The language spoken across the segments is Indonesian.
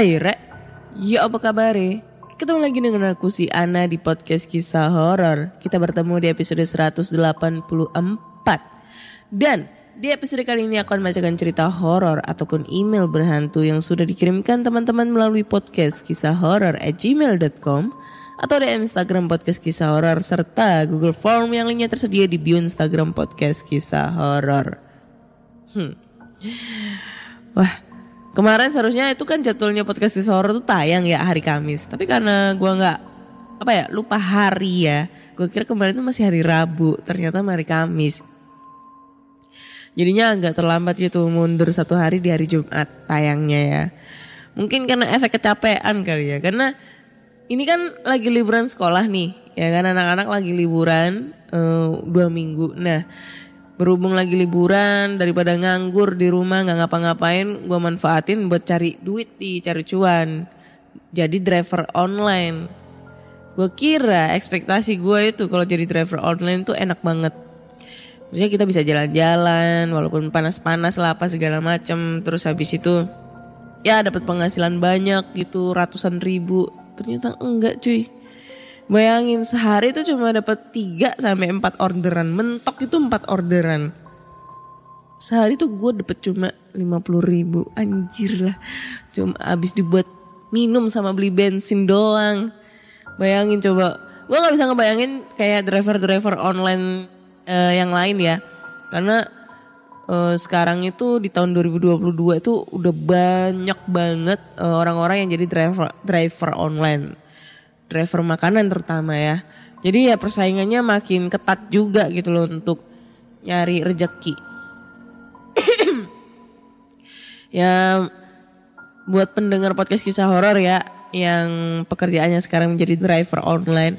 Hai Rek, ya apa kabar Ketemu lagi dengan aku si Ana di podcast kisah horor. Kita bertemu di episode 184. Dan di episode kali ini aku akan membacakan cerita horor ataupun email berhantu yang sudah dikirimkan teman-teman melalui podcast kisah horor at gmail.com atau di Instagram podcast kisah horor serta Google Form yang linknya tersedia di bio Instagram podcast kisah horor. Hmm. Wah, kemarin seharusnya itu kan jadwalnya podcast kisah horor tuh tayang ya hari Kamis. Tapi karena gua nggak apa ya lupa hari ya. Gue kira kemarin itu masih hari Rabu, ternyata hari Kamis. Jadinya agak terlambat gitu mundur satu hari di hari Jumat tayangnya ya. Mungkin karena efek kecapean kali ya. Karena ini kan lagi liburan sekolah nih, ya kan anak-anak lagi liburan eh, dua minggu. Nah, berhubung lagi liburan daripada nganggur di rumah nggak ngapa-ngapain, gue manfaatin buat cari duit di cari cuan. Jadi driver online. Gue kira ekspektasi gue itu kalau jadi driver online tuh enak banget. Maksudnya kita bisa jalan-jalan walaupun panas-panas lah apa segala macem. Terus habis itu ya dapat penghasilan banyak gitu ratusan ribu. Ternyata enggak cuy. Bayangin sehari itu cuma dapat 3 sampai 4 orderan. Mentok itu 4 orderan. Sehari tuh gue dapet cuma 50 ribu. Anjir lah. Cuma habis dibuat minum sama beli bensin doang. Bayangin coba. Gue gak bisa ngebayangin kayak driver-driver online eh, yang lain ya. Karena eh, sekarang itu di tahun 2022 itu udah banyak banget eh, orang-orang yang jadi driver driver online driver makanan terutama ya. Jadi ya persaingannya makin ketat juga gitu loh untuk nyari rejeki. ya buat pendengar podcast kisah horor ya yang pekerjaannya sekarang menjadi driver online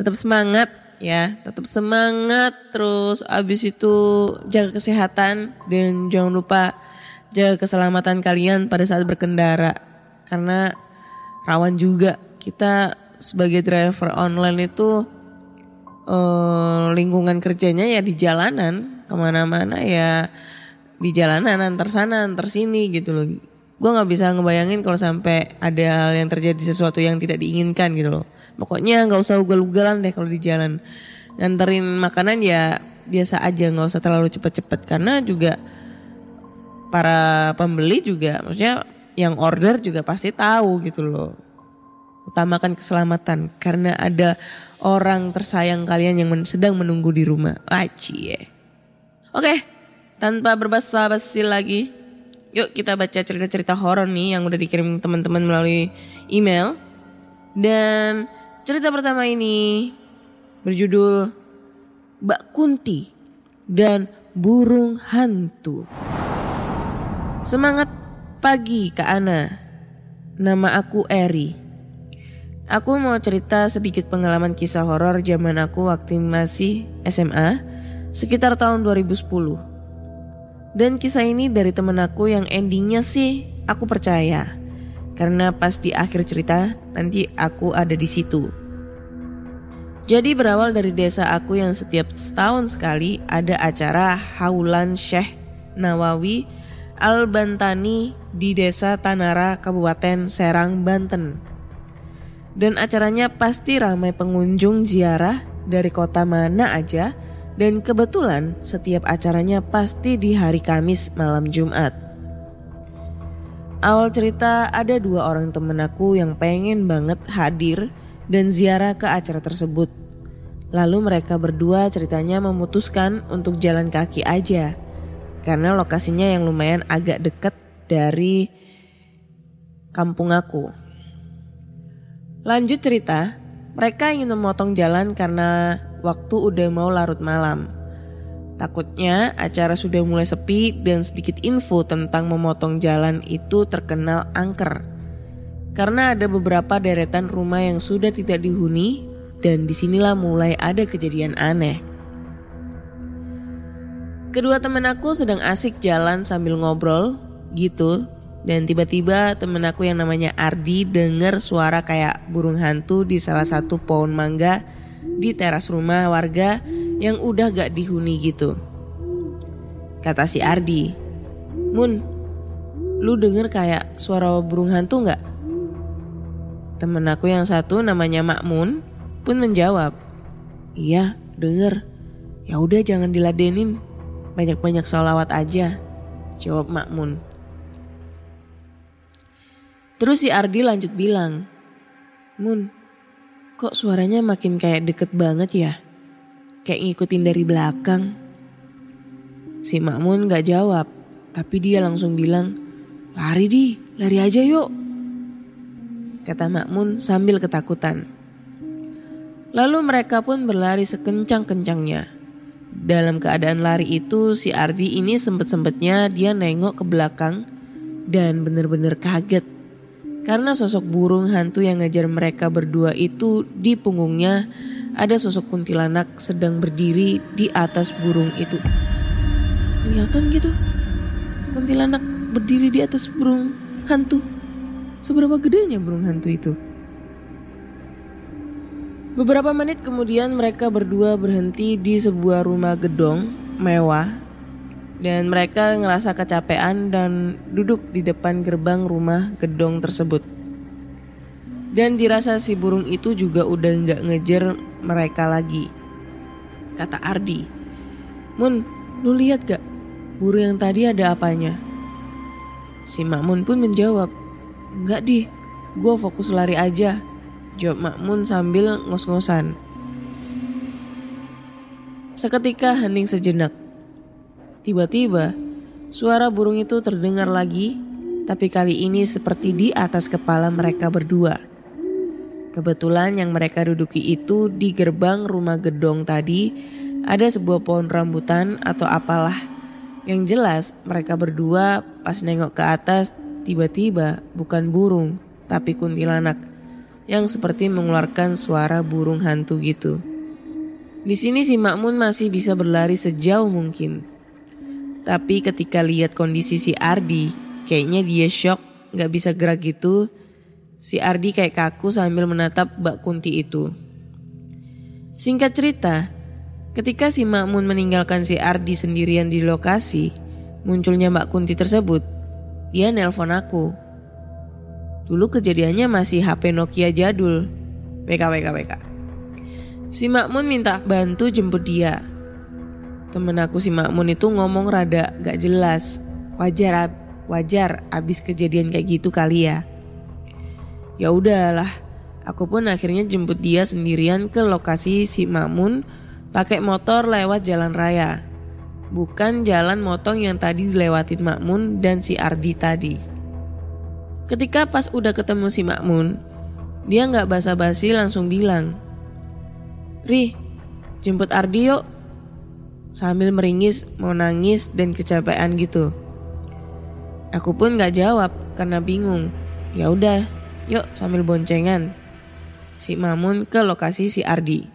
tetap semangat ya tetap semangat terus abis itu jaga kesehatan dan jangan lupa jaga keselamatan kalian pada saat berkendara karena rawan juga kita sebagai driver online itu eh, lingkungan kerjanya ya di jalanan. Ke mana-mana ya di jalanan antar sana antar sini gitu loh. Gue nggak bisa ngebayangin kalau sampai ada hal yang terjadi sesuatu yang tidak diinginkan gitu loh. Pokoknya nggak usah ugal-ugalan deh kalau di jalan. Nganterin makanan ya biasa aja nggak usah terlalu cepet-cepet. Karena juga para pembeli juga maksudnya yang order juga pasti tahu gitu loh utamakan keselamatan karena ada orang tersayang kalian yang men- sedang menunggu di rumah. Acie. Oke, tanpa berbasa-basi lagi, yuk kita baca cerita-cerita horor nih yang udah dikirim teman-teman melalui email. Dan cerita pertama ini berjudul Mbak Kunti dan Burung Hantu. Semangat pagi Kak Ana. Nama aku Eri. Aku mau cerita sedikit pengalaman kisah horor zaman aku waktu masih SMA sekitar tahun 2010. Dan kisah ini dari temen aku yang endingnya sih aku percaya. Karena pas di akhir cerita nanti aku ada di situ. Jadi berawal dari desa aku yang setiap setahun sekali ada acara Haulan Syekh Nawawi Al-Bantani di desa Tanara, Kabupaten Serang, Banten. Dan acaranya pasti ramai pengunjung ziarah dari kota mana aja dan kebetulan setiap acaranya pasti di hari Kamis malam Jumat. Awal cerita ada dua orang temen aku yang pengen banget hadir dan ziarah ke acara tersebut. Lalu mereka berdua ceritanya memutuskan untuk jalan kaki aja. Karena lokasinya yang lumayan agak dekat dari kampung aku. Lanjut cerita, mereka ingin memotong jalan karena waktu udah mau larut malam. Takutnya acara sudah mulai sepi dan sedikit info tentang memotong jalan itu terkenal angker. Karena ada beberapa deretan rumah yang sudah tidak dihuni dan di sinilah mulai ada kejadian aneh. Kedua teman aku sedang asik jalan sambil ngobrol gitu dan tiba-tiba temen aku yang namanya Ardi dengar suara kayak burung hantu di salah satu pohon mangga di teras rumah warga yang udah gak dihuni gitu. Kata si Ardi, Mun, lu denger kayak suara burung hantu gak? Temen aku yang satu namanya Makmun pun menjawab, Iya, denger. Ya udah jangan diladenin. Banyak-banyak sholawat aja. Jawab Makmun. Terus si Ardi lanjut bilang, Mun, kok suaranya makin kayak deket banget ya? Kayak ngikutin dari belakang. Si Makmun gak jawab, tapi dia langsung bilang, lari di, lari aja yuk. Kata Makmun sambil ketakutan. Lalu mereka pun berlari sekencang-kencangnya. Dalam keadaan lari itu si Ardi ini sempet-sempetnya dia nengok ke belakang dan bener-bener kaget. Karena sosok burung hantu yang ngejar mereka berdua itu di punggungnya ada sosok kuntilanak sedang berdiri di atas burung itu. Kelihatan gitu. Kuntilanak berdiri di atas burung hantu. Seberapa gedenya burung hantu itu? Beberapa menit kemudian mereka berdua berhenti di sebuah rumah gedong mewah dan mereka ngerasa kecapean dan duduk di depan gerbang rumah gedong tersebut. Dan dirasa si burung itu juga udah nggak ngejar mereka lagi. Kata Ardi, Mun, lu lihat gak burung yang tadi ada apanya? Si Makmun pun menjawab, Enggak di, gue fokus lari aja. Jawab Makmun sambil ngos-ngosan. Seketika hening sejenak. Tiba-tiba, suara burung itu terdengar lagi, tapi kali ini seperti di atas kepala mereka berdua. Kebetulan yang mereka duduki itu di gerbang rumah gedong tadi ada sebuah pohon rambutan atau apalah. Yang jelas mereka berdua pas nengok ke atas tiba-tiba bukan burung tapi kuntilanak yang seperti mengeluarkan suara burung hantu gitu. Di sini si Makmun masih bisa berlari sejauh mungkin. Tapi ketika lihat kondisi si Ardi, kayaknya dia shock, gak bisa gerak gitu. Si Ardi kayak kaku sambil menatap Mbak Kunti itu. Singkat cerita, ketika si Makmun meninggalkan si Ardi sendirian di lokasi, munculnya Mbak Kunti tersebut, dia nelpon aku. Dulu kejadiannya masih HP Nokia jadul. WK WK WK. Si Makmun minta bantu jemput dia. Temen aku si Makmun itu ngomong rada gak jelas. Wajar wajar abis kejadian kayak gitu kali ya. Ya udahlah, aku pun akhirnya jemput dia sendirian ke lokasi si Makmun pakai motor lewat jalan raya. Bukan jalan motong yang tadi dilewatin Makmun dan si Ardi tadi. Ketika pas udah ketemu si Makmun, dia nggak basa-basi langsung bilang, Ri, jemput Ardi yuk. Sambil meringis, mau nangis dan kecapean gitu. Aku pun nggak jawab karena bingung. Ya udah, yuk sambil boncengan. Si Mamun ke lokasi si Ardi.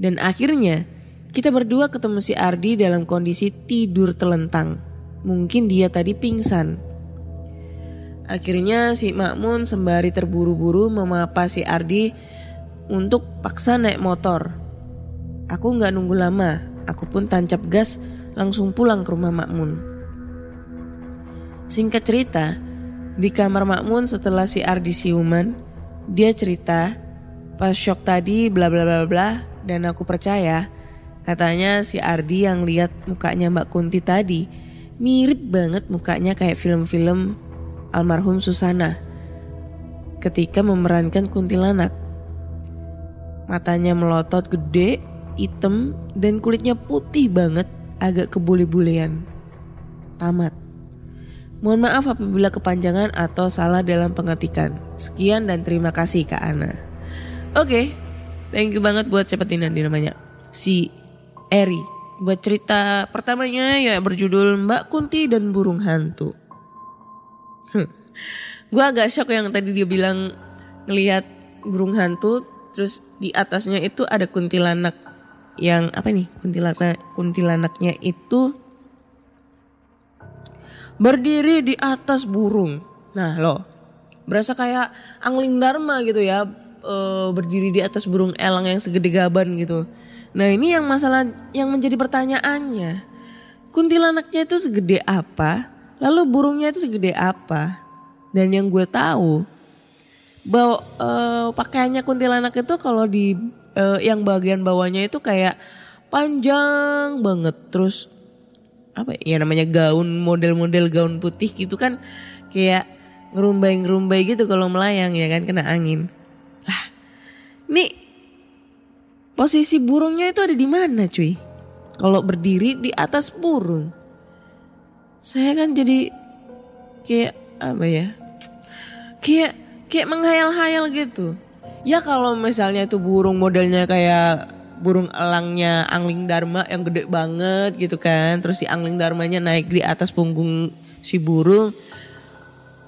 Dan akhirnya kita berdua ketemu si Ardi dalam kondisi tidur telentang. Mungkin dia tadi pingsan. Akhirnya si Makmun sembari terburu-buru memapa si Ardi untuk paksa naik motor. Aku nggak nunggu lama, aku pun tancap gas langsung pulang ke rumah Makmun. Singkat cerita, di kamar Makmun setelah si Ardi siuman, dia cerita pas shock tadi bla bla bla bla dan aku percaya katanya si Ardi yang lihat mukanya Mbak Kunti tadi mirip banget mukanya kayak film-film almarhum Susana ketika memerankan kuntilanak. Matanya melotot gede, hitam, dan kulitnya putih banget, agak kebule-bulean. Tamat. Mohon maaf apabila kepanjangan atau salah dalam pengetikan. Sekian dan terima kasih Kak Ana. Oke, thank you banget buat cepetin nanti namanya. Si Eri. Buat cerita pertamanya ya berjudul Mbak Kunti dan Burung Hantu. Gue agak shock yang tadi dia bilang ngelihat burung hantu terus di atasnya itu ada kuntilanak yang apa nih kuntilanak kuntilanaknya itu berdiri di atas burung. Nah loh berasa kayak angling dharma gitu ya eh, berdiri di atas burung elang yang segede gaban gitu. Nah ini yang masalah yang menjadi pertanyaannya kuntilanaknya itu segede apa? Lalu burungnya itu segede apa? Dan yang gue tahu bahwa eh, pakaiannya kuntilanak itu kalau di eh, yang bagian bawahnya itu kayak panjang banget terus apa ya namanya gaun model-model gaun putih gitu kan kayak ngerumbai-ngerumbai gitu kalau melayang ya kan kena angin. Lah, nih posisi burungnya itu ada di mana cuy? Kalau berdiri di atas burung. Saya kan jadi kayak apa ya? Kayak kayak menghayal-hayal gitu. Ya kalau misalnya itu burung modelnya kayak burung elangnya Angling Dharma yang gede banget gitu kan. Terus si Angling Dharmanya naik di atas punggung si burung.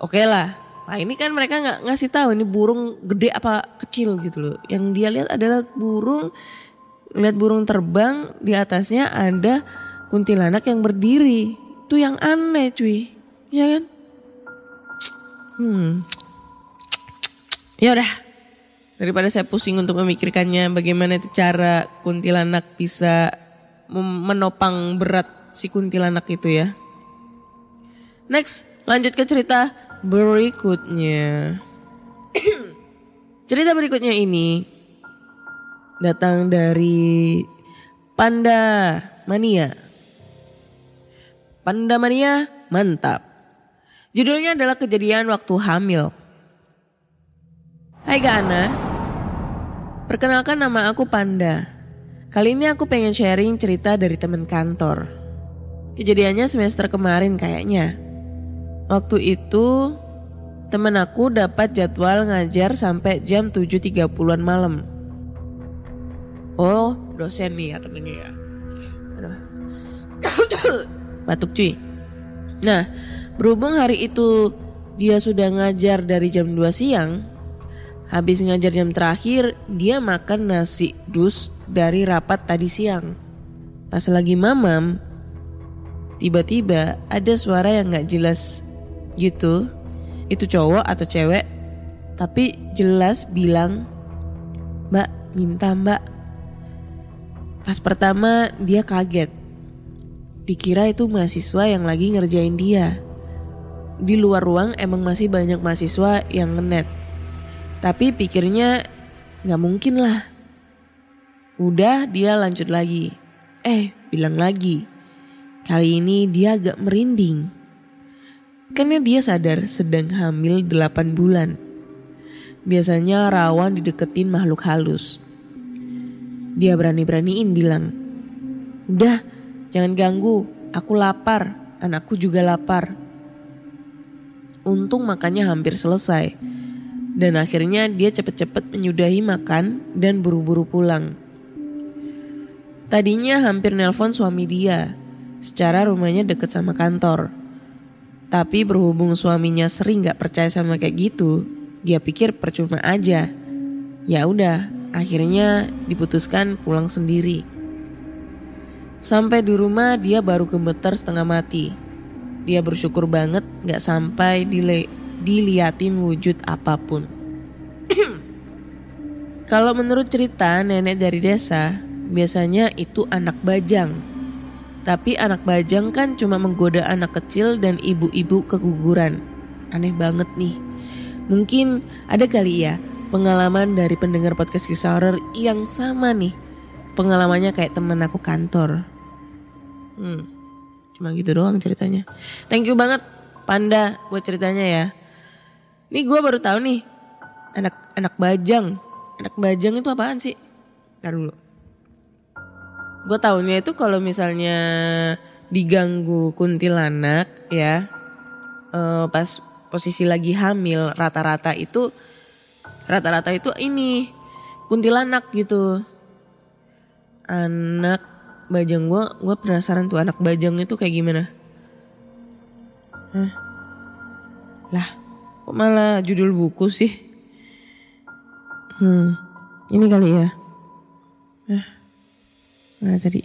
Oke lah. Nah ini kan mereka nggak ngasih tahu ini burung gede apa kecil gitu loh. Yang dia lihat adalah burung lihat burung terbang di atasnya ada kuntilanak yang berdiri. Itu yang aneh cuy. Ya kan? Hmm. Ya udah. Daripada saya pusing untuk memikirkannya bagaimana itu cara kuntilanak bisa menopang berat si kuntilanak itu ya. Next, lanjut ke cerita berikutnya. cerita berikutnya ini datang dari Panda Mania. Panda Mania mantap. Judulnya adalah kejadian waktu hamil. Hai Kak Ana, perkenalkan nama aku Panda. Kali ini aku pengen sharing cerita dari teman kantor. Kejadiannya semester kemarin kayaknya. Waktu itu temen aku dapat jadwal ngajar sampai jam 7.30an malam. Oh dosen nih ya temennya ya. Aduh. Batuk cuy. Nah berhubung hari itu dia sudah ngajar dari jam 2 siang. Habis ngajar jam terakhir dia makan nasi dus dari rapat tadi siang. Pas lagi mamam tiba-tiba ada suara yang gak jelas gitu. Itu cowok atau cewek tapi jelas bilang Mbak minta mbak Pas pertama dia kaget. Dikira itu mahasiswa yang lagi ngerjain dia. Di luar ruang emang masih banyak mahasiswa yang ngenet. Tapi pikirnya nggak mungkin lah. Udah dia lanjut lagi. Eh bilang lagi. Kali ini dia agak merinding. Karena dia sadar sedang hamil 8 bulan. Biasanya rawan dideketin makhluk halus. Dia berani-beraniin bilang, Udah, jangan ganggu, aku lapar, anakku juga lapar. Untung makannya hampir selesai. Dan akhirnya dia cepet-cepet menyudahi makan dan buru-buru pulang. Tadinya hampir nelpon suami dia, secara rumahnya deket sama kantor. Tapi berhubung suaminya sering gak percaya sama kayak gitu, dia pikir percuma aja. Ya udah, akhirnya diputuskan pulang sendiri. Sampai di rumah dia baru gemeter setengah mati. Dia bersyukur banget gak sampai dile diliatin wujud apa pun. Kalau menurut cerita nenek dari desa, biasanya itu anak bajang. Tapi anak bajang kan cuma menggoda anak kecil dan ibu-ibu keguguran. Aneh banget nih. Mungkin ada kali ya pengalaman dari pendengar podcast kisah horor yang sama nih. Pengalamannya kayak temen aku kantor. Hmm, cuma gitu doang ceritanya. Thank you banget Panda buat ceritanya ya. Nih gue baru tahu nih anak anak bajang. Anak bajang itu apaan sih? Ntar dulu. Gue taunya itu kalau misalnya diganggu kuntilanak ya, eh, pas posisi lagi hamil rata-rata itu rata-rata itu ini kuntilanak gitu. Anak bajang gue, gue penasaran tuh anak bajang itu kayak gimana. Hah? Lah, kok malah judul buku sih? Hmm, ini kali ya. Hah? Mana tadi?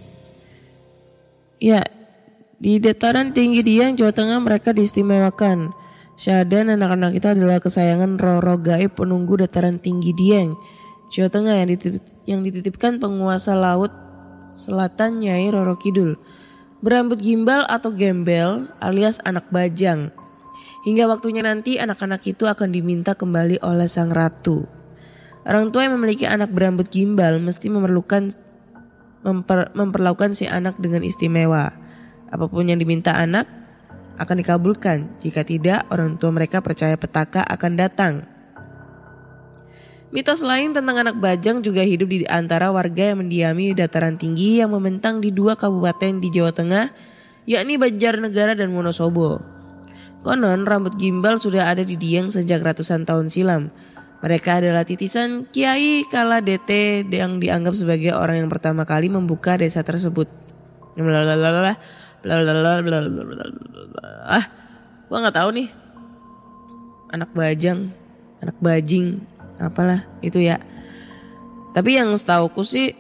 Ya, di dataran tinggi Dieng, Jawa Tengah mereka diistimewakan. Syahdan anak-anak itu adalah kesayangan Roro Gaib penunggu dataran tinggi Dieng, Jawa Tengah yang, dititip, yang dititipkan penguasa laut selatan Nyai Roro Kidul. Berambut gimbal atau gembel alias anak bajang. Hingga waktunya nanti anak-anak itu akan diminta kembali oleh sang ratu. Orang tua yang memiliki anak berambut gimbal mesti memerlukan memper, memperlakukan si anak dengan istimewa. Apa pun yang diminta anak akan dikabulkan. Jika tidak, orang tua mereka percaya petaka akan datang. Mitos lain tentang anak bajang juga hidup di antara warga yang mendiami dataran tinggi yang membentang di dua kabupaten di Jawa Tengah, yakni Banjarnegara dan Wonosobo. Konon rambut gimbal sudah ada di Dieng sejak ratusan tahun silam. Mereka adalah titisan Kiai Kala DT yang dianggap sebagai orang yang pertama kali membuka desa tersebut. Ah, gua nggak tahu nih. Anak bajang, anak bajing, apalah itu ya. Tapi yang setauku sih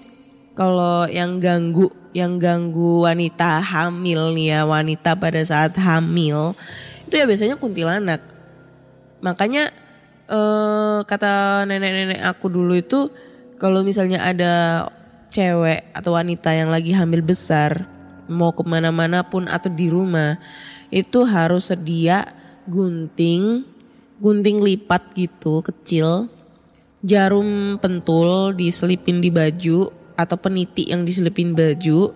kalau yang ganggu yang ganggu wanita hamil nih ya wanita pada saat hamil itu ya biasanya kuntilanak. Makanya eh, kata nenek-nenek aku dulu itu kalau misalnya ada cewek atau wanita yang lagi hamil besar mau ke mana-mana pun atau di rumah itu harus sedia gunting gunting lipat gitu kecil jarum pentul diselipin di baju atau peniti yang diselipin baju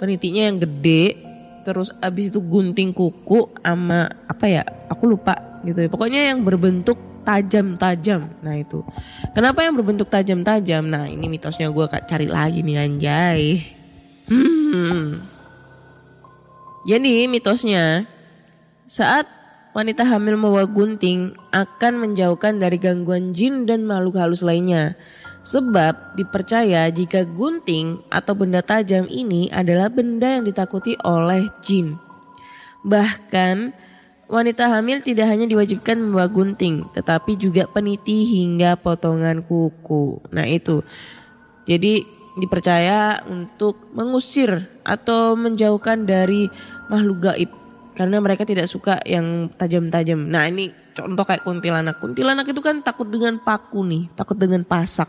penitinya yang gede terus abis itu gunting kuku sama apa ya aku lupa gitu ya. Pokoknya yang berbentuk tajam-tajam. Nah itu. Kenapa yang berbentuk tajam-tajam? Nah ini mitosnya gue cari lagi nih anjay. Hmm. jadi mitosnya. Saat wanita hamil membawa gunting akan menjauhkan dari gangguan jin dan makhluk halus lainnya Sebab dipercaya jika gunting atau benda tajam ini adalah benda yang ditakuti oleh jin. Bahkan wanita hamil tidak hanya diwajibkan membawa gunting, tetapi juga peniti hingga potongan kuku. Nah itu, jadi dipercaya untuk mengusir atau menjauhkan dari makhluk gaib karena mereka tidak suka yang tajam-tajam. Nah ini contoh kayak kuntilanak. Kuntilanak itu kan takut dengan paku nih, takut dengan pasak.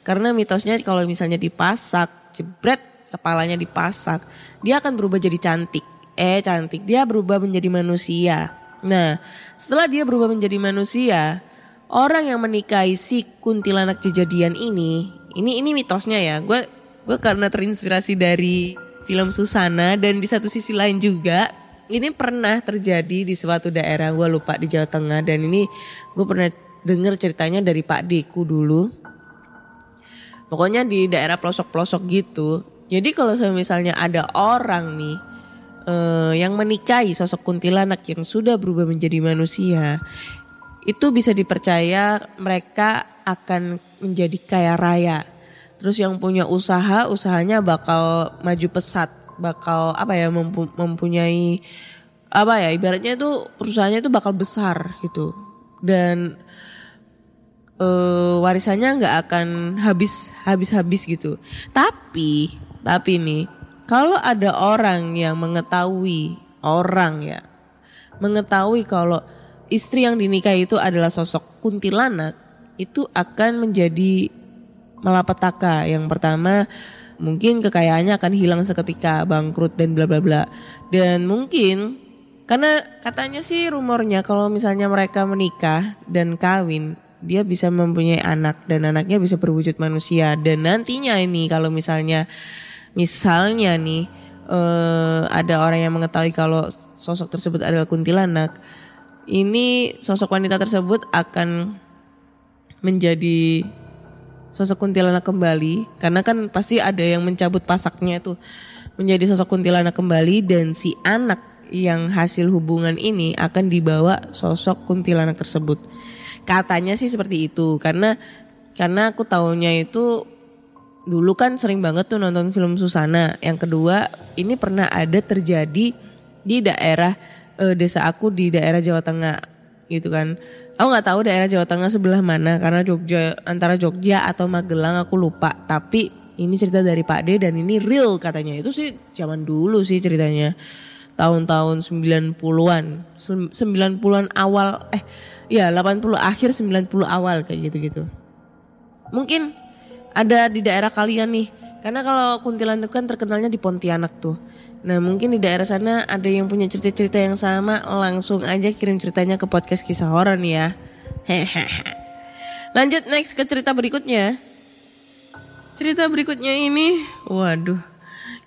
Karena mitosnya kalau misalnya dipasak, jebret kepalanya dipasak, dia akan berubah jadi cantik. Eh cantik, dia berubah menjadi manusia. Nah setelah dia berubah menjadi manusia, orang yang menikahi si kuntilanak kejadian ini, ini ini mitosnya ya. Gue gue karena terinspirasi dari film Susana dan di satu sisi lain juga ini pernah terjadi di suatu daerah gue lupa di Jawa Tengah dan ini gue pernah denger ceritanya dari Pak Deku dulu. Pokoknya di daerah pelosok-pelosok gitu. Jadi kalau misalnya ada orang nih eh, yang menikahi sosok kuntilanak yang sudah berubah menjadi manusia, itu bisa dipercaya mereka akan menjadi kaya raya. Terus yang punya usaha, usahanya bakal maju pesat bakal apa ya mempu- mempunyai apa ya ibaratnya itu perusahaannya itu bakal besar gitu. Dan eh, warisannya nggak akan habis habis habis gitu. Tapi tapi nih kalau ada orang yang mengetahui orang ya mengetahui kalau istri yang dinikahi itu adalah sosok kuntilanak itu akan menjadi malapetaka. Yang pertama mungkin kekayaannya akan hilang seketika bangkrut dan bla bla bla. Dan mungkin karena katanya sih rumornya kalau misalnya mereka menikah dan kawin dia bisa mempunyai anak dan anaknya bisa berwujud manusia. Dan nantinya ini kalau misalnya misalnya nih eh, ada orang yang mengetahui kalau sosok tersebut adalah kuntilanak ini sosok wanita tersebut akan menjadi sosok kuntilanak kembali karena kan pasti ada yang mencabut pasaknya tuh menjadi sosok kuntilanak kembali dan si anak yang hasil hubungan ini akan dibawa sosok kuntilanak tersebut. Katanya sih seperti itu karena karena aku taunya itu dulu kan sering banget tuh nonton film Susana. Yang kedua, ini pernah ada terjadi di daerah eh, desa aku di daerah Jawa Tengah gitu kan. Aku nggak tahu daerah Jawa Tengah sebelah mana karena Jogja antara Jogja atau Magelang aku lupa. Tapi ini cerita dari Pak D dan ini real katanya. Itu sih zaman dulu sih ceritanya. Tahun-tahun 90-an. 90-an awal eh ya 80 akhir 90 awal kayak gitu-gitu. Mungkin ada di daerah kalian nih. Karena kalau kuntilanak kan terkenalnya di Pontianak tuh. Nah mungkin di daerah sana ada yang punya cerita-cerita yang sama langsung aja kirim ceritanya ke podcast kisah horor nih ya. Lanjut next ke cerita berikutnya. Cerita berikutnya ini, waduh,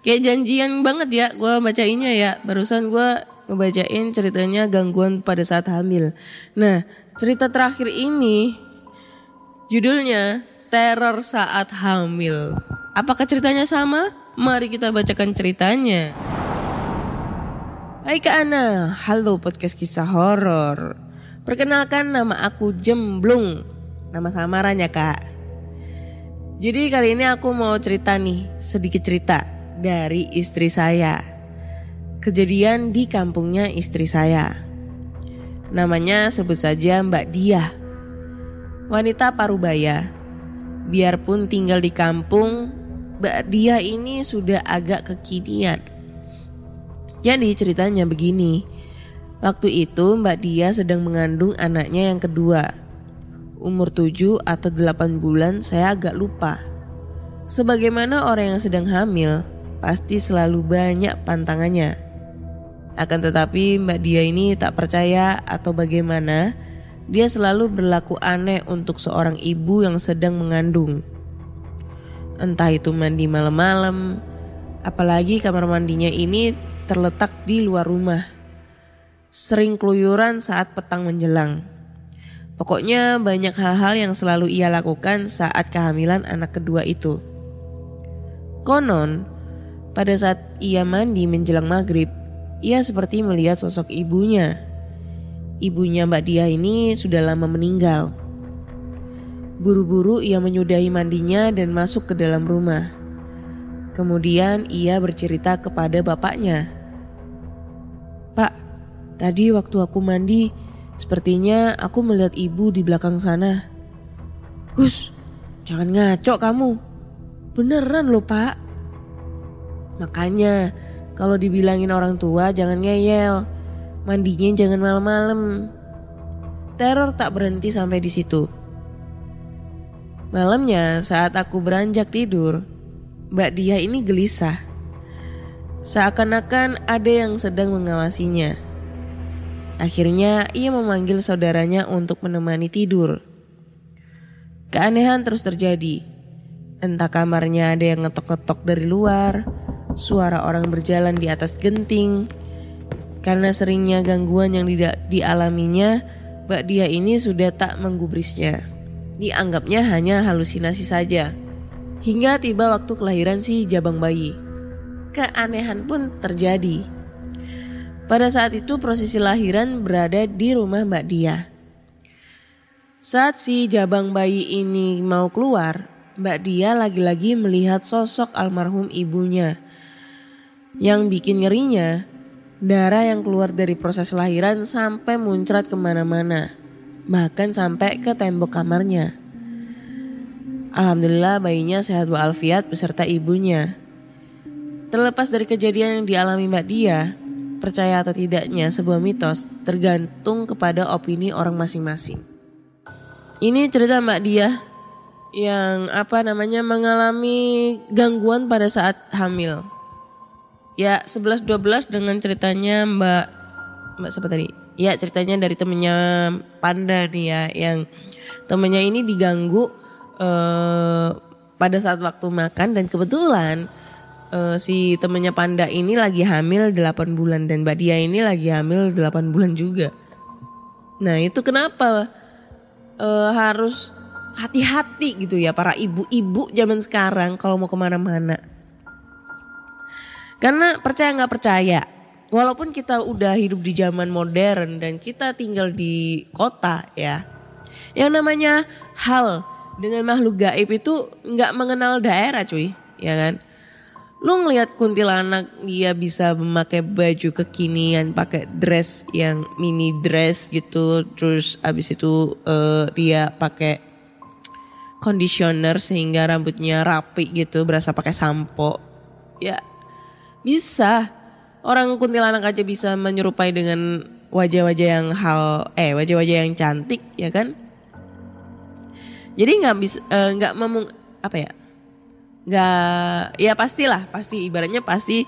kayak janjian banget ya gue bacainnya ya. Barusan gue ngebacain ceritanya gangguan pada saat hamil. Nah cerita terakhir ini judulnya Teror Saat Hamil. Apakah ceritanya sama? Mari kita bacakan ceritanya. Hai Kak Ana, halo podcast kisah horor. Perkenalkan nama aku Jemblung. Nama samarannya Kak. Jadi kali ini aku mau cerita nih, sedikit cerita dari istri saya. Kejadian di kampungnya istri saya. Namanya sebut saja Mbak Dia. Wanita parubaya. Biarpun tinggal di kampung, Mbak Dia ini sudah agak kekinian. Jadi ceritanya begini. Waktu itu Mbak Dia sedang mengandung anaknya yang kedua. Umur 7 atau 8 bulan saya agak lupa. Sebagaimana orang yang sedang hamil, pasti selalu banyak pantangannya. Akan tetapi Mbak Dia ini tak percaya atau bagaimana, dia selalu berlaku aneh untuk seorang ibu yang sedang mengandung. Entah itu mandi malam-malam, apalagi kamar mandinya ini terletak di luar rumah. Sering keluyuran saat petang menjelang. Pokoknya banyak hal-hal yang selalu ia lakukan saat kehamilan anak kedua itu. Konon, pada saat ia mandi menjelang maghrib, ia seperti melihat sosok ibunya. Ibunya Mbak Dia ini sudah lama meninggal. Buru-buru ia menyudahi mandinya dan masuk ke dalam rumah. Kemudian ia bercerita kepada bapaknya. Pak, tadi waktu aku mandi, sepertinya aku melihat ibu di belakang sana. Hus, jangan ngaco kamu. Beneran loh pak. Makanya kalau dibilangin orang tua jangan ngeyel. Mandinya jangan malam-malam. Teror tak berhenti sampai di situ. Malamnya saat aku beranjak tidur, Mbak Dia ini gelisah. Seakan-akan ada yang sedang mengawasinya. Akhirnya ia memanggil saudaranya untuk menemani tidur. Keanehan terus terjadi. Entah kamarnya ada yang ngetok-ngetok dari luar, suara orang berjalan di atas genting. Karena seringnya gangguan yang dialaminya, Mbak Dia ini sudah tak menggubrisnya dianggapnya hanya halusinasi saja. Hingga tiba waktu kelahiran si jabang bayi. Keanehan pun terjadi. Pada saat itu prosesi lahiran berada di rumah Mbak Dia. Saat si jabang bayi ini mau keluar, Mbak Dia lagi-lagi melihat sosok almarhum ibunya. Yang bikin ngerinya, darah yang keluar dari proses lahiran sampai muncrat ke mana-mana bahkan sampai ke tembok kamarnya. Alhamdulillah bayinya sehat walafiat beserta ibunya. Terlepas dari kejadian yang dialami Mbak Dia, percaya atau tidaknya sebuah mitos tergantung kepada opini orang masing-masing. Ini cerita Mbak Dia yang apa namanya mengalami gangguan pada saat hamil. Ya 11-12 dengan ceritanya Mbak Mbak siapa tadi? Ya ceritanya dari temennya Panda nih ya yang temennya ini diganggu uh, pada saat waktu makan dan kebetulan uh, si temennya Panda ini lagi hamil 8 bulan dan Mbak Dia ini lagi hamil 8 bulan juga. Nah itu kenapa uh, harus hati-hati gitu ya para ibu-ibu zaman sekarang kalau mau ke mana-mana. Karena percaya nggak percaya, walaupun kita udah hidup di zaman modern dan kita tinggal di kota ya, yang namanya hal dengan makhluk gaib itu nggak mengenal daerah cuy, ya kan? Lu ngelihat kuntilanak dia bisa memakai baju kekinian, pakai dress yang mini dress gitu, terus abis itu eh, dia pakai conditioner sehingga rambutnya rapi gitu, berasa pakai sampo. Ya bisa. Orang kuntilanak aja bisa menyerupai dengan wajah-wajah yang hal eh wajah-wajah yang cantik ya kan? Jadi nggak bisa eh, nggak memung apa ya? Nggak ya pastilah pasti ibaratnya pasti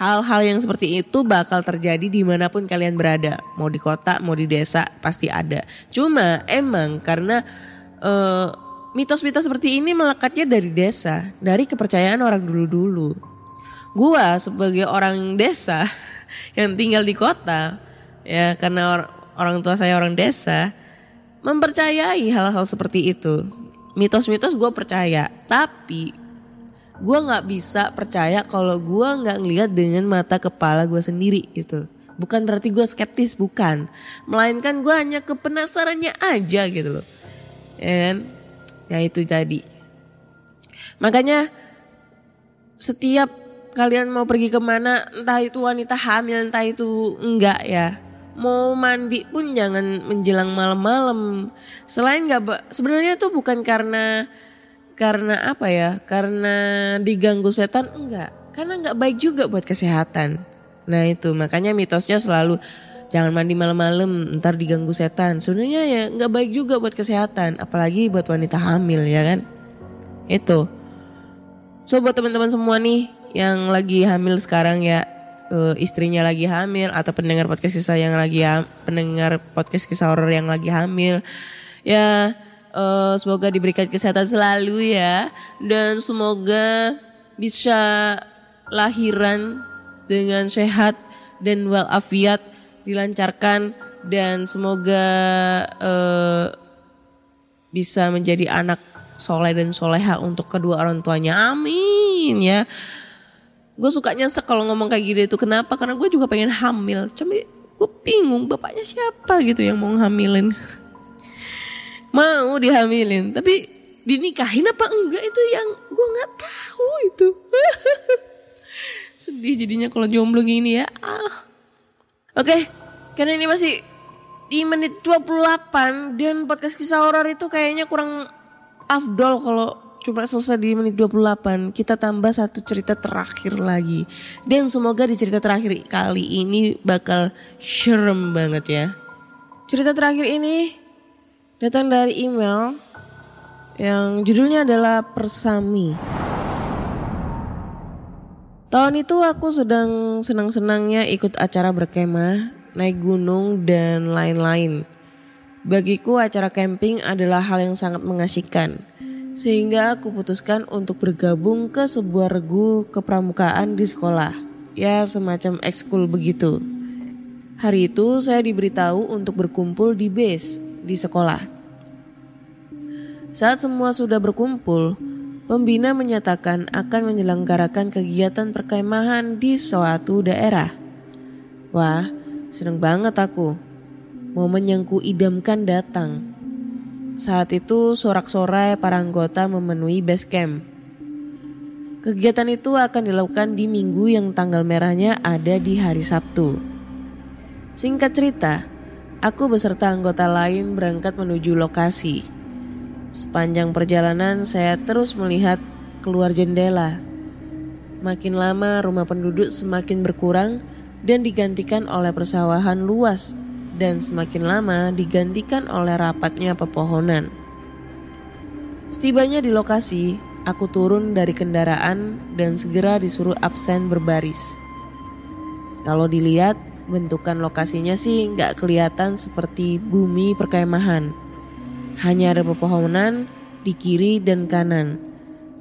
hal-hal yang seperti itu bakal terjadi di mana pun kalian berada. Mau di kota mau di desa pasti ada. Cuma emang karena eh, mitos-mitos seperti ini melekatnya dari desa dari kepercayaan orang dulu-dulu. Gua sebagai orang desa yang tinggal di kota ya karena or- orang tua saya orang desa mempercayai hal-hal seperti itu mitos-mitos gue percaya. Tapi gue nggak bisa percaya kalau gue nggak ngelihat dengan mata kepala gue sendiri gitu. Bukan berarti gue skeptis bukan. Melainkan gue hanya kepenasarannya aja gitu loh. Kan ya itu tadi. Makanya setiap kalian mau pergi ke mana entah itu wanita hamil entah itu enggak ya mau mandi pun jangan menjelang malam-malam. Selain nggak sebenarnya tuh bukan karena karena apa ya karena diganggu setan enggak. Karena nggak baik juga buat kesehatan. Nah itu makanya mitosnya selalu jangan mandi malam-malam ntar diganggu setan. Sebenarnya ya nggak baik juga buat kesehatan apalagi buat wanita hamil ya kan? Itu. So buat teman-teman semua nih yang lagi hamil sekarang ya eh, istrinya lagi hamil atau pendengar podcast kisah yang lagi pendengar podcast kisah horor yang lagi hamil ya eh, semoga diberikan kesehatan selalu ya dan semoga bisa lahiran dengan sehat dan walafiat dilancarkan dan semoga eh, bisa menjadi anak soleh dan soleha untuk kedua orang tuanya. Amin ya. Gue suka nyesek kalau ngomong kayak gini itu kenapa? Karena gue juga pengen hamil. Cuma gue bingung bapaknya siapa gitu yang mau hamilin. mau dihamilin, tapi dinikahin apa enggak itu yang gue nggak tahu itu. Sedih jadinya kalau jomblo gini ya. Ah. Oke, karena ini masih di menit 28 dan podcast kisah horor itu kayaknya kurang afdol kalau cuma selesai di menit 28. Kita tambah satu cerita terakhir lagi. Dan semoga di cerita terakhir kali ini bakal serem banget ya. Cerita terakhir ini datang dari email yang judulnya adalah Persami. Tahun itu aku sedang senang-senangnya ikut acara berkemah, naik gunung dan lain-lain. Bagiku acara camping adalah hal yang sangat mengasyikan. Sehingga aku putuskan untuk bergabung ke sebuah regu kepramukaan di sekolah. Ya semacam ekskul begitu. Hari itu saya diberitahu untuk berkumpul di base di sekolah. Saat semua sudah berkumpul, pembina menyatakan akan menyelenggarakan kegiatan perkemahan di suatu daerah. Wah, seneng banget aku. Momen yang kuidamkan datang. Saat itu sorak-sorai para anggota memenuhi base camp. Kegiatan itu akan dilakukan di minggu yang tanggal merahnya ada di hari Sabtu. Singkat cerita, aku beserta anggota lain berangkat menuju lokasi. Sepanjang perjalanan saya terus melihat keluar jendela. Makin lama rumah penduduk semakin berkurang dan digantikan oleh persawahan luas dan semakin lama digantikan oleh rapatnya pepohonan. Setibanya di lokasi, aku turun dari kendaraan dan segera disuruh absen berbaris. Kalau dilihat, bentukan lokasinya sih nggak kelihatan seperti bumi perkemahan. Hanya ada pepohonan di kiri dan kanan,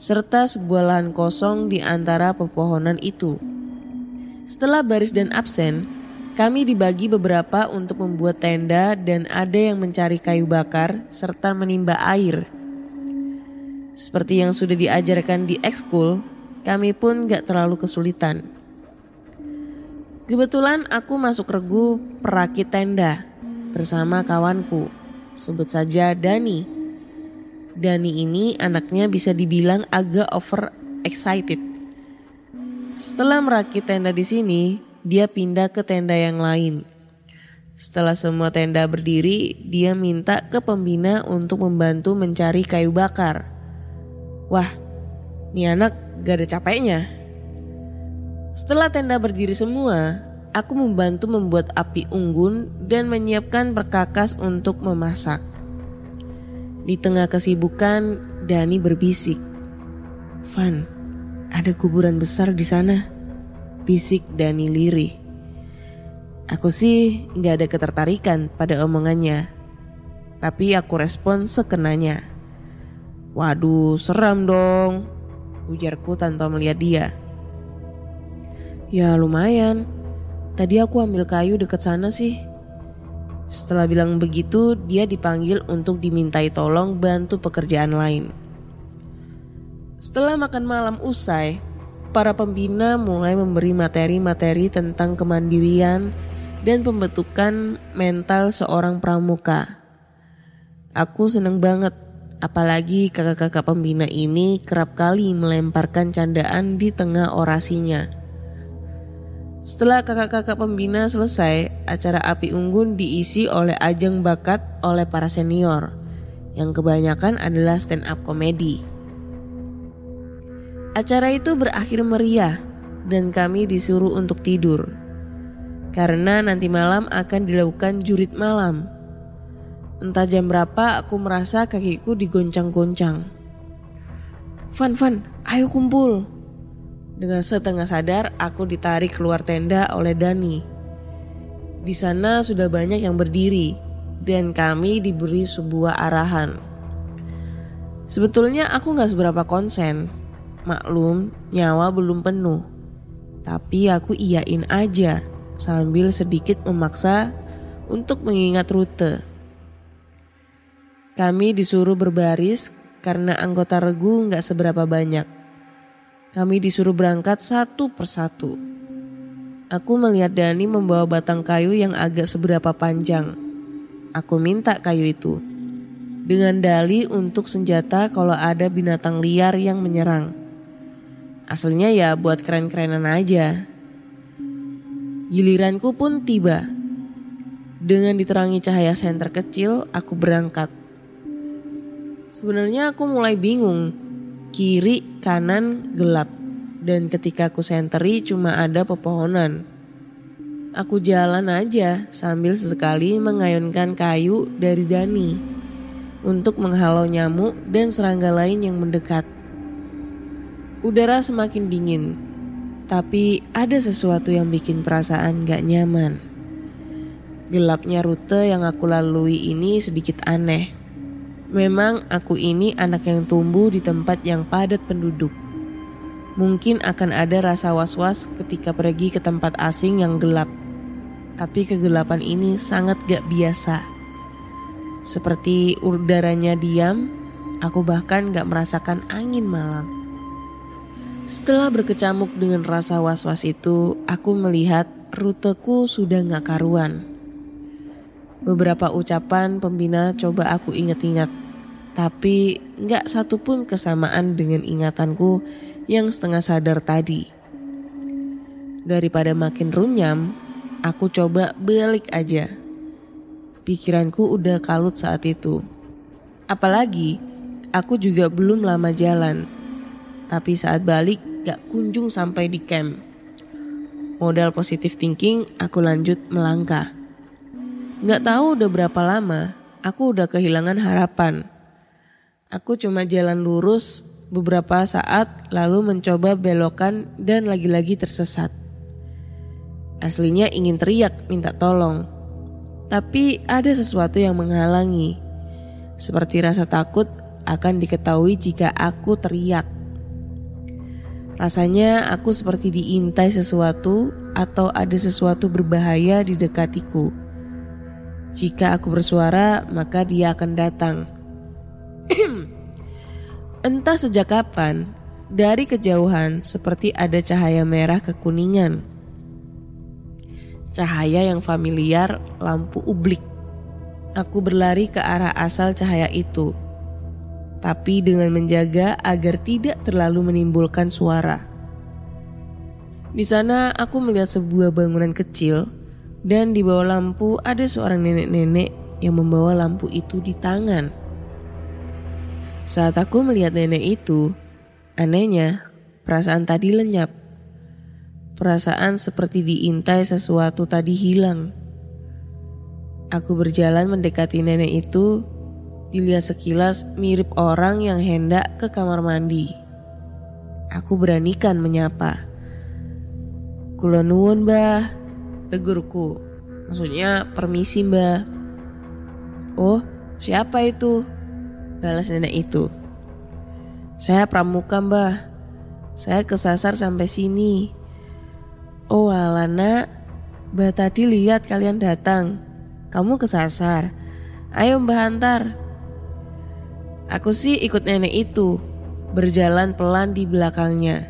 serta sebuah lahan kosong di antara pepohonan itu. Setelah baris dan absen, Kami dibagi beberapa untuk membuat tenda dan ada yang mencari kayu bakar serta menimba air. Seperti yang sudah diajarkan di ekskul, kami pun gak terlalu kesulitan. Kebetulan aku masuk regu perakit tenda bersama kawanku, sebut saja Dani. Dani ini anaknya bisa dibilang agak over excited. Setelah merakit tenda di sini, dia pindah ke tenda yang lain. Setelah semua tenda berdiri, dia minta ke pembina untuk membantu mencari kayu bakar. Wah, nih anak gak ada capeknya. Setelah tenda berdiri semua, aku membantu membuat api unggun dan menyiapkan perkakas untuk memasak. Di tengah kesibukan, Dani berbisik. Van, ada kuburan besar di sana bisik Dani lirih. Aku sih gak ada ketertarikan pada omongannya. Tapi aku respon sekenanya. Waduh seram dong. Ujarku tanpa melihat dia. Ya lumayan. Tadi aku ambil kayu dekat sana sih. Setelah bilang begitu, dia dipanggil untuk dimintai tolong bantu pekerjaan lain. Setelah makan malam usai, para pembina mulai memberi materi-materi tentang kemandirian dan pembentukan mental seorang pramuka. Aku seneng banget, apalagi kakak-kakak pembina ini kerap kali melemparkan candaan di tengah orasinya. Setelah kakak-kakak pembina selesai, acara api unggun diisi oleh ajang bakat oleh para senior, yang kebanyakan adalah stand up komedi. Acara itu berakhir meriah dan kami disuruh untuk tidur. Karena nanti malam akan dilakukan jurit malam. Entah jam berapa aku merasa kakiku digoncang-goncang. Van, Van, ayo kumpul. Dengan setengah sadar aku ditarik keluar tenda oleh Dani. Di sana sudah banyak yang berdiri dan kami diberi sebuah arahan. Sebetulnya aku gak seberapa konsen Maklum, nyawa belum penuh. Tapi aku iyain aja sambil sedikit memaksa untuk mengingat rute. Kami disuruh berbaris karena anggota regu nggak seberapa banyak. Kami disuruh berangkat satu persatu. Aku melihat Dani membawa batang kayu yang agak seberapa panjang. Aku minta kayu itu. Dengan dali untuk senjata kalau ada binatang liar yang menyerang. Aslinya ya buat keren-kerenan aja. Giliranku pun tiba. Dengan diterangi cahaya senter kecil, aku berangkat. Sebenarnya aku mulai bingung. Kiri, kanan, gelap. Dan ketika aku senteri cuma ada pepohonan. Aku jalan aja sambil sesekali mengayunkan kayu dari Dani untuk menghalau nyamuk dan serangga lain yang mendekat. Udara semakin dingin, tapi ada sesuatu yang bikin perasaan gak nyaman. Gelapnya rute yang aku lalui ini sedikit aneh. Memang aku ini anak yang tumbuh di tempat yang padat penduduk. Mungkin akan ada rasa was-was ketika pergi ke tempat asing yang gelap. Tapi kegelapan ini sangat gak biasa. Seperti udaranya diam, aku bahkan gak merasakan angin malam. Setelah berkecamuk dengan rasa was-was itu, aku melihat ruteku sudah gak karuan. Beberapa ucapan pembina coba aku ingat-ingat, tapi gak satupun kesamaan dengan ingatanku yang setengah sadar tadi. Daripada makin runyam, aku coba balik aja. Pikiranku udah kalut saat itu. Apalagi, aku juga belum lama jalan tapi saat balik gak kunjung sampai di camp. Modal positif thinking, aku lanjut melangkah. Gak tahu udah berapa lama, aku udah kehilangan harapan. Aku cuma jalan lurus beberapa saat lalu mencoba belokan dan lagi-lagi tersesat. Aslinya ingin teriak minta tolong. Tapi ada sesuatu yang menghalangi. Seperti rasa takut akan diketahui jika aku teriak. Rasanya aku seperti diintai sesuatu atau ada sesuatu berbahaya di dekatiku. Jika aku bersuara, maka dia akan datang. Entah sejak kapan, dari kejauhan seperti ada cahaya merah kekuningan. Cahaya yang familiar, lampu ublik. Aku berlari ke arah asal cahaya itu, tapi dengan menjaga agar tidak terlalu menimbulkan suara. Di sana aku melihat sebuah bangunan kecil dan di bawah lampu ada seorang nenek-nenek yang membawa lampu itu di tangan. Saat aku melihat nenek itu, anehnya perasaan tadi lenyap. Perasaan seperti diintai sesuatu tadi hilang. Aku berjalan mendekati nenek itu, dilihat sekilas mirip orang yang hendak ke kamar mandi. Aku beranikan menyapa. Kula Mbah. Tegurku. Maksudnya permisi, Mbah. Oh, siapa itu? Balas nenek itu. Saya pramuka mbah. Saya kesasar sampai sini. Oh alana, mbah tadi lihat kalian datang. Kamu kesasar. Ayo mbah antar. Aku sih ikut nenek itu. Berjalan pelan di belakangnya.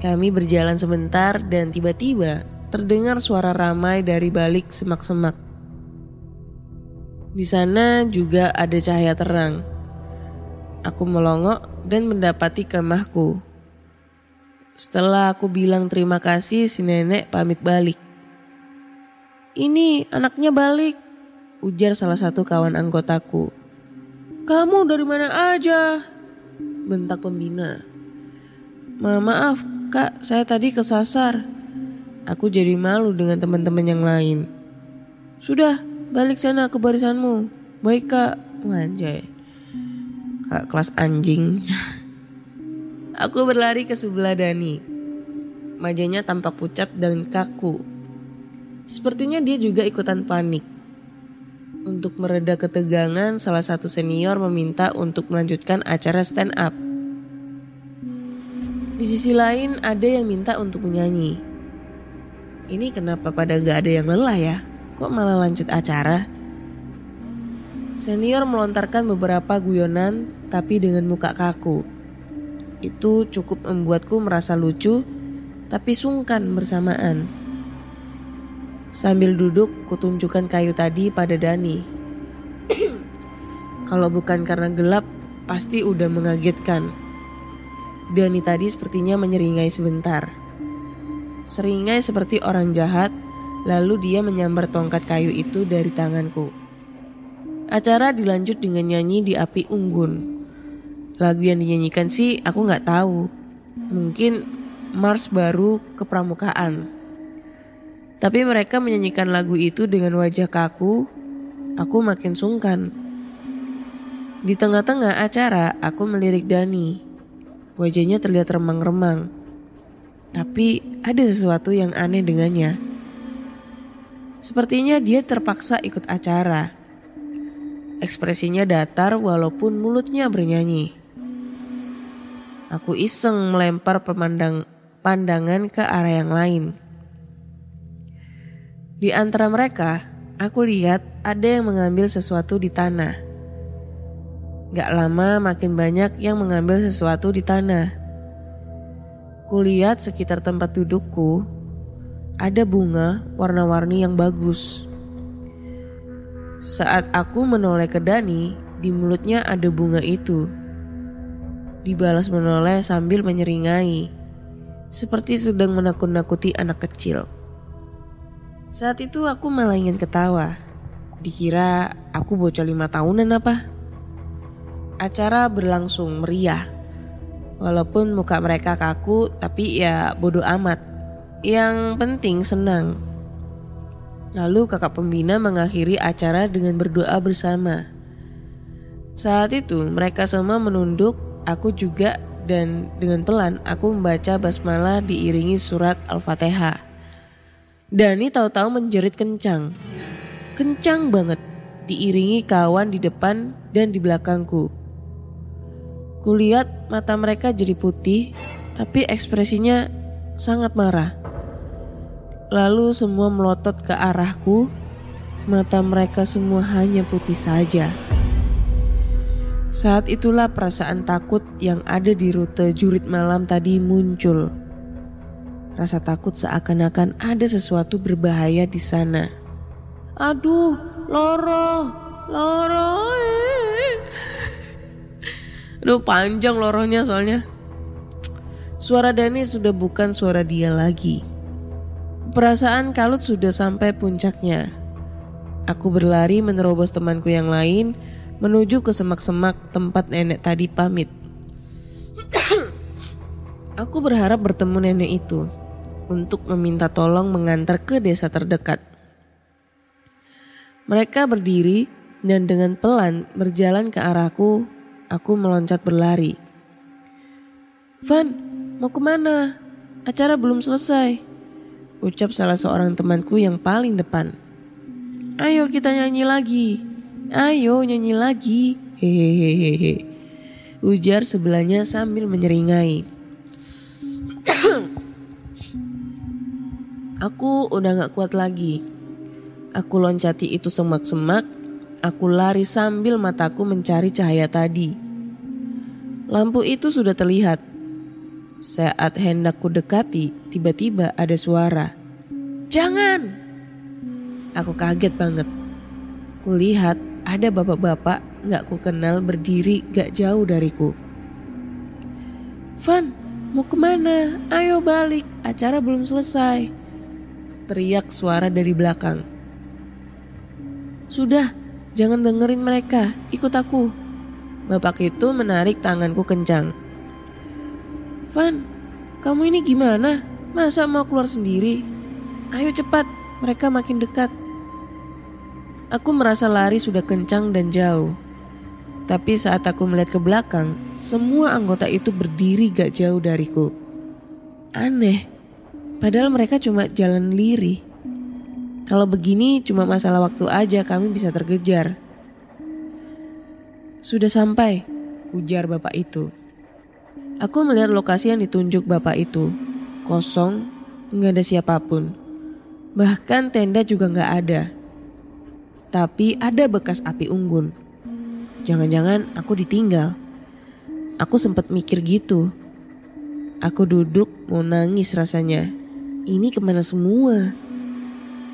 Kami berjalan sebentar dan tiba-tiba terdengar suara ramai dari balik semak-semak. Di sana juga ada cahaya terang. Aku melongok dan mendapati kemahku. Setelah aku bilang terima kasih, si nenek pamit balik. Ini anaknya balik, ujar salah satu kawan anggotaku. Kamu dari mana aja? Bentak pembina. Ma maaf, kak, saya tadi kesasar. Aku jadi malu dengan teman-teman yang lain. Sudah, balik sana ke barisanmu. Baik kak, wanjay. Kak kelas anjing. Aku berlari ke sebelah Dani. Majanya tampak pucat dan kaku. Sepertinya dia juga ikutan panik. Untuk mereda ketegangan, salah satu senior meminta untuk melanjutkan acara stand up. Di sisi lain ada yang minta untuk menyanyi. Ini kenapa pada gak ada yang lelah ya? Kok malah lanjut acara? Senior melontarkan beberapa guyonan tapi dengan muka kaku. Itu cukup membuatku merasa lucu tapi sungkan bersamaan. Sambil duduk, kutunjukkan kayu tadi pada Dani. Kalau bukan karena gelap, pasti udah mengagetkan. Dani tadi sepertinya menyeringai sebentar. Seringai seperti orang jahat, lalu dia menyambar tongkat kayu itu dari tanganku. Acara dilanjut dengan nyanyi di api unggun. Lagu yang dinyanyikan sih aku nggak tahu. Mungkin Mars baru ke pramukaan. Tapi mereka menyanyikan lagu itu dengan wajah kaku. Aku makin sungkan. Di tengah-tengah acara, aku melirik Dani. Wajahnya terlihat remang-remang. Tapi ada sesuatu yang aneh dengannya. Sepertinya dia terpaksa ikut acara. Ekspresinya datar walaupun mulutnya bernyanyi. Aku iseng melempar pemandang pandangan ke arah yang lain. Di antara mereka, aku lihat ada yang mengambil sesuatu di tanah. Gak lama makin banyak yang mengambil sesuatu di tanah. Kulihat sekitar tempat dudukku, ada bunga warna-warni yang bagus. Saat aku menoleh ke Dani, di mulutnya ada bunga itu. Dibalas menoleh sambil menyeringai, seperti sedang menakut-nakuti anak kecil. Saat itu aku malah ingin ketawa. Dikira aku bocah lima tahunan apa? Acara berlangsung meriah. Walaupun muka mereka kaku, tapi ya bodoh amat. Yang penting senang. Lalu kakak pembina mengakhiri acara dengan berdoa bersama. Saat itu mereka semua menunduk, aku juga dan dengan pelan aku membaca basmalah diiringi surat Al-Fatihah. Dani tahu-tahu menjerit kencang. Kencang banget, diiringi kawan di depan dan di belakangku. Kulihat mata mereka jadi putih, tapi ekspresinya sangat marah. Lalu semua melotot ke arahku. Mata mereka semua hanya putih saja. Saat itulah perasaan takut yang ada di rute jurit malam tadi muncul. Rasa takut seakan-akan ada sesuatu berbahaya di sana. Aduh, loro, loro. eh. Aduh panjang loronya soalnya. Suara Dani sudah bukan suara dia lagi. Perasaan kalut sudah sampai puncaknya. Aku berlari menerobos temanku yang lain menuju ke semak-semak tempat nenek tadi pamit. Aku berharap bertemu nenek itu untuk meminta tolong mengantar ke desa terdekat. Mereka berdiri dan dengan pelan berjalan ke arahku. Aku meloncat berlari. Van, mau ke mana? Acara belum selesai. Ucap salah seorang temanku yang paling depan. Ayo kita nyanyi lagi. Ayo nyanyi lagi. Hehehehe. Ujar sebelahnya sambil menyeringai. Aku udah gak kuat lagi. Aku loncati itu semak-semak. Aku lari sambil mataku mencari cahaya tadi. Lampu itu sudah terlihat. Saat hendak ku dekati, tiba-tiba ada suara. Jangan! Aku kaget banget. Kulihat ada bapak-bapak gak ku kenal berdiri gak jauh dariku. Van, mau ke mana? Ayo balik, acara belum selesai. Teriak suara dari belakang. Sudah, jangan dengerin mereka, ikut aku. Bapak itu menarik tanganku kencang. Van, kamu ini gimana? Masa mau keluar sendiri? Ayo cepat, mereka makin dekat. Aku merasa lari sudah kencang dan jauh. Tapi saat aku melihat ke belakang, semua anggota itu berdiri gak jauh dariku. Aneh, padahal mereka cuma jalan lirih. Kalau begini cuma masalah waktu aja kami bisa terkejar. Sudah sampai, ujar bapak itu. Aku melihat lokasi yang ditunjuk bapak itu. Kosong, nggak ada siapa pun. Bahkan tenda juga nggak ada. Tapi ada bekas api unggun. Jangan-jangan aku ditinggal. Aku sempat mikir gitu. Aku duduk mau nangis rasanya. Ini ke mana semua?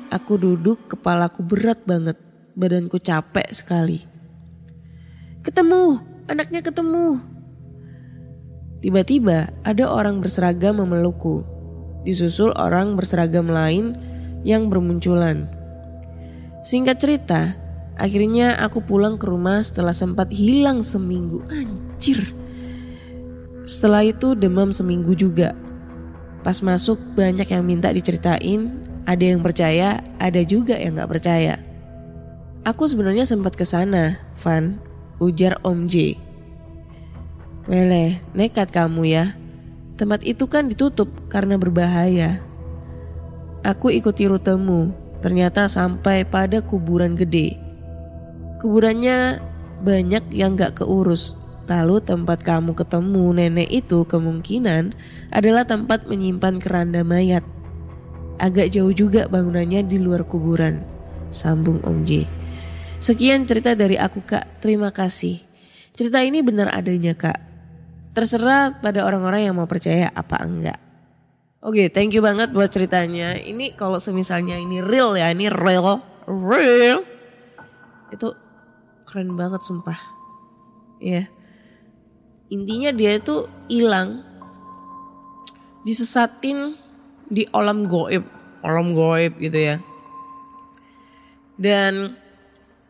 Aku duduk kepalaku berat banget. Badanku capek sekali. Ketemu, anaknya ketemu. Tiba-tiba ada orang berseragam memelukku. Disusul orang berseragam lain yang bermunculan. Singkat cerita, akhirnya aku pulang ke rumah setelah sempat hilang seminggu. Anjir. Setelah itu demam seminggu juga. Pas masuk banyak yang minta diceritain, ada yang percaya, ada juga yang gak percaya. Aku sebenarnya sempat ke sana, Van, ujar Om J. Wele, nekat kamu ya. Tempat itu kan ditutup karena berbahaya. Aku ikuti rutemu, ternyata sampai pada kuburan gede. Kuburannya banyak yang gak keurus. Lalu tempat kamu ketemu nenek itu kemungkinan adalah tempat menyimpan keranda mayat. Agak jauh juga bangunannya di luar kuburan. Sambung Om J. Sekian cerita dari aku kak, terima kasih. Cerita ini benar adanya kak. Terserah pada orang-orang yang mau percaya apa enggak. Oke, thank you banget buat ceritanya. Ini kalau semisalnya ini real ya, ini real, real. Itu keren banget sumpah. Ya. Intinya dia itu hilang disesatin di alam goib, alam goib gitu ya. Dan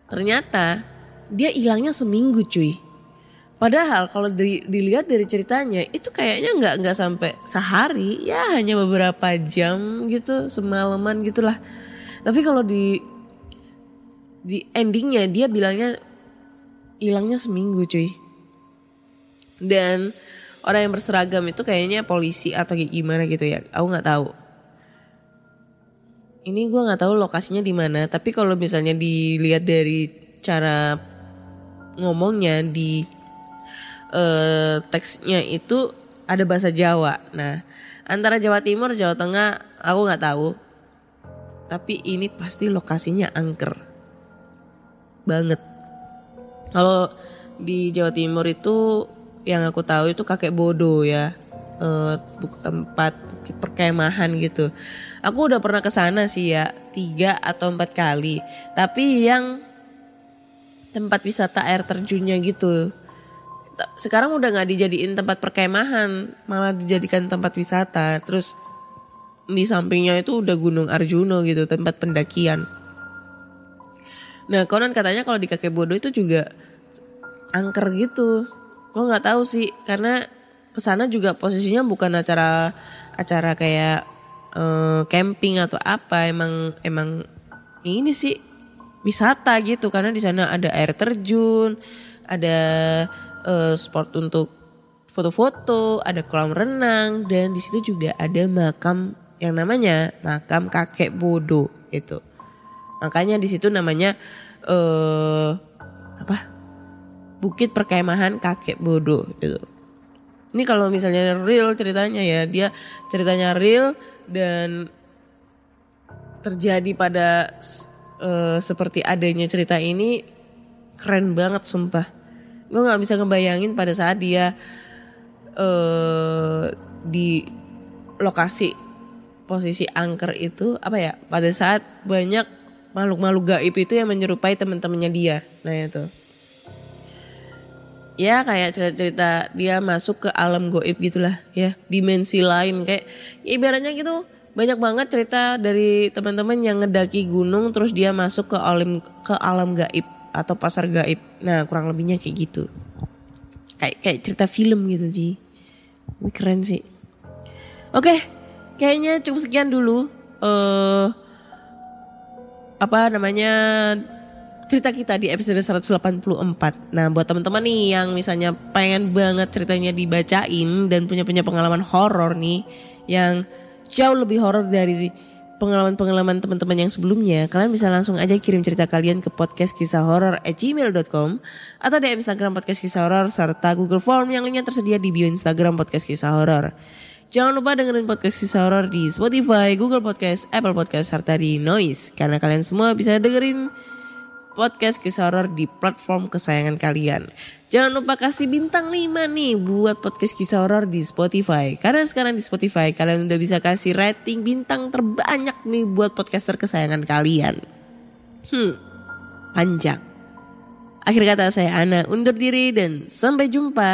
ternyata dia hilangnya seminggu cuy. Padahal kalau di- dilihat dari ceritanya itu kayaknya nggak nggak sampai sehari, ya hanya beberapa jam gitu, semalaman gitulah. Tapi kalau di di endingnya dia bilangnya hilangnya seminggu cuy. Dan orang yang berseragam itu kayaknya polisi atau gimana gitu ya, aku nggak tahu. Ini gue nggak tahu lokasinya di mana, tapi kalau misalnya dilihat dari cara ngomongnya di eh, teksnya itu ada bahasa Jawa. Nah, antara Jawa Timur, Jawa Tengah, aku nggak tahu. tapi ini pasti lokasinya angker banget. Kalau di Jawa Timur itu yang aku tahu itu kakek bodo ya, buk- tempat perkemahan gitu. Aku udah pernah ke sana sih ya tiga atau empat kali, tapi yang tempat wisata air terjunnya gitu. Sekarang udah nggak dijadiin tempat perkemahan, malah dijadikan tempat wisata. Terus di sampingnya itu udah Gunung Arjuno gitu, tempat pendakian. Nah konon katanya kalau di kakek bodo itu juga angker gitu. Gue nggak tahu sih karena ke sana juga posisinya bukan acara acara kayak eh, camping atau apa. Emang emang ini sih wisata gitu karena di sana ada air terjun, ada eh, sport untuk foto-foto, ada kolam renang dan di situ juga ada makam yang namanya makam kakek bodo itu. Makanya di situ namanya eh apa? Bukit Perkemahan Kakek Bodo gitu. Ini kalau misalnya real ceritanya ya, dia ceritanya real dan terjadi pada eh, seperti adanya cerita ini keren banget sumpah. Gue nggak bisa ngebayangin pada saat dia eh di lokasi posisi angker itu apa ya pada saat banyak makhluk-makhluk gaib itu yang menyerupai teman-temannya dia nah itu ya kayak cerita-cerita dia masuk ke alam goib gitulah ya. Dimensi lain kayak ya ibaratnya gitu banyak banget cerita dari teman-teman yang ngedaki gunung terus dia masuk ke alam ke alam gaib atau pasar gaib. Nah kurang lebihnya kayak gitu. Kayak kayak cerita film gitu ji. Ini keren sih. Oke kayaknya cukup sekian dulu eh apa namanya cerita kita di episode 184. Nah, buat teman-teman nih yang misalnya pengen banget ceritanya dibacain dan punya punya pengalaman horor nih yang jauh lebih horor dari pengalaman-pengalaman teman-teman yang sebelumnya, kalian bisa langsung aja kirim cerita kalian ke podcast kisah horor at gmail.com atau DM Instagram podcast kisah horor serta Google Form yang linknya tersedia di bio Instagram podcast kisah horor. Jangan lupa dengerin podcast kisah horor di Spotify, Google Podcast, Apple Podcast, serta di Noise. Karena kalian semua bisa dengerin podcast kisah horor di platform kesayangan kalian. Jangan lupa kasih bintang 5 nih buat podcast kisah horor di Spotify. Karena sekarang di Spotify kalian udah bisa kasih rating bintang terbanyak nih buat podcaster kesayangan kalian. Hmm, panjang. Akhir kata saya Ana undur diri dan sampai jumpa.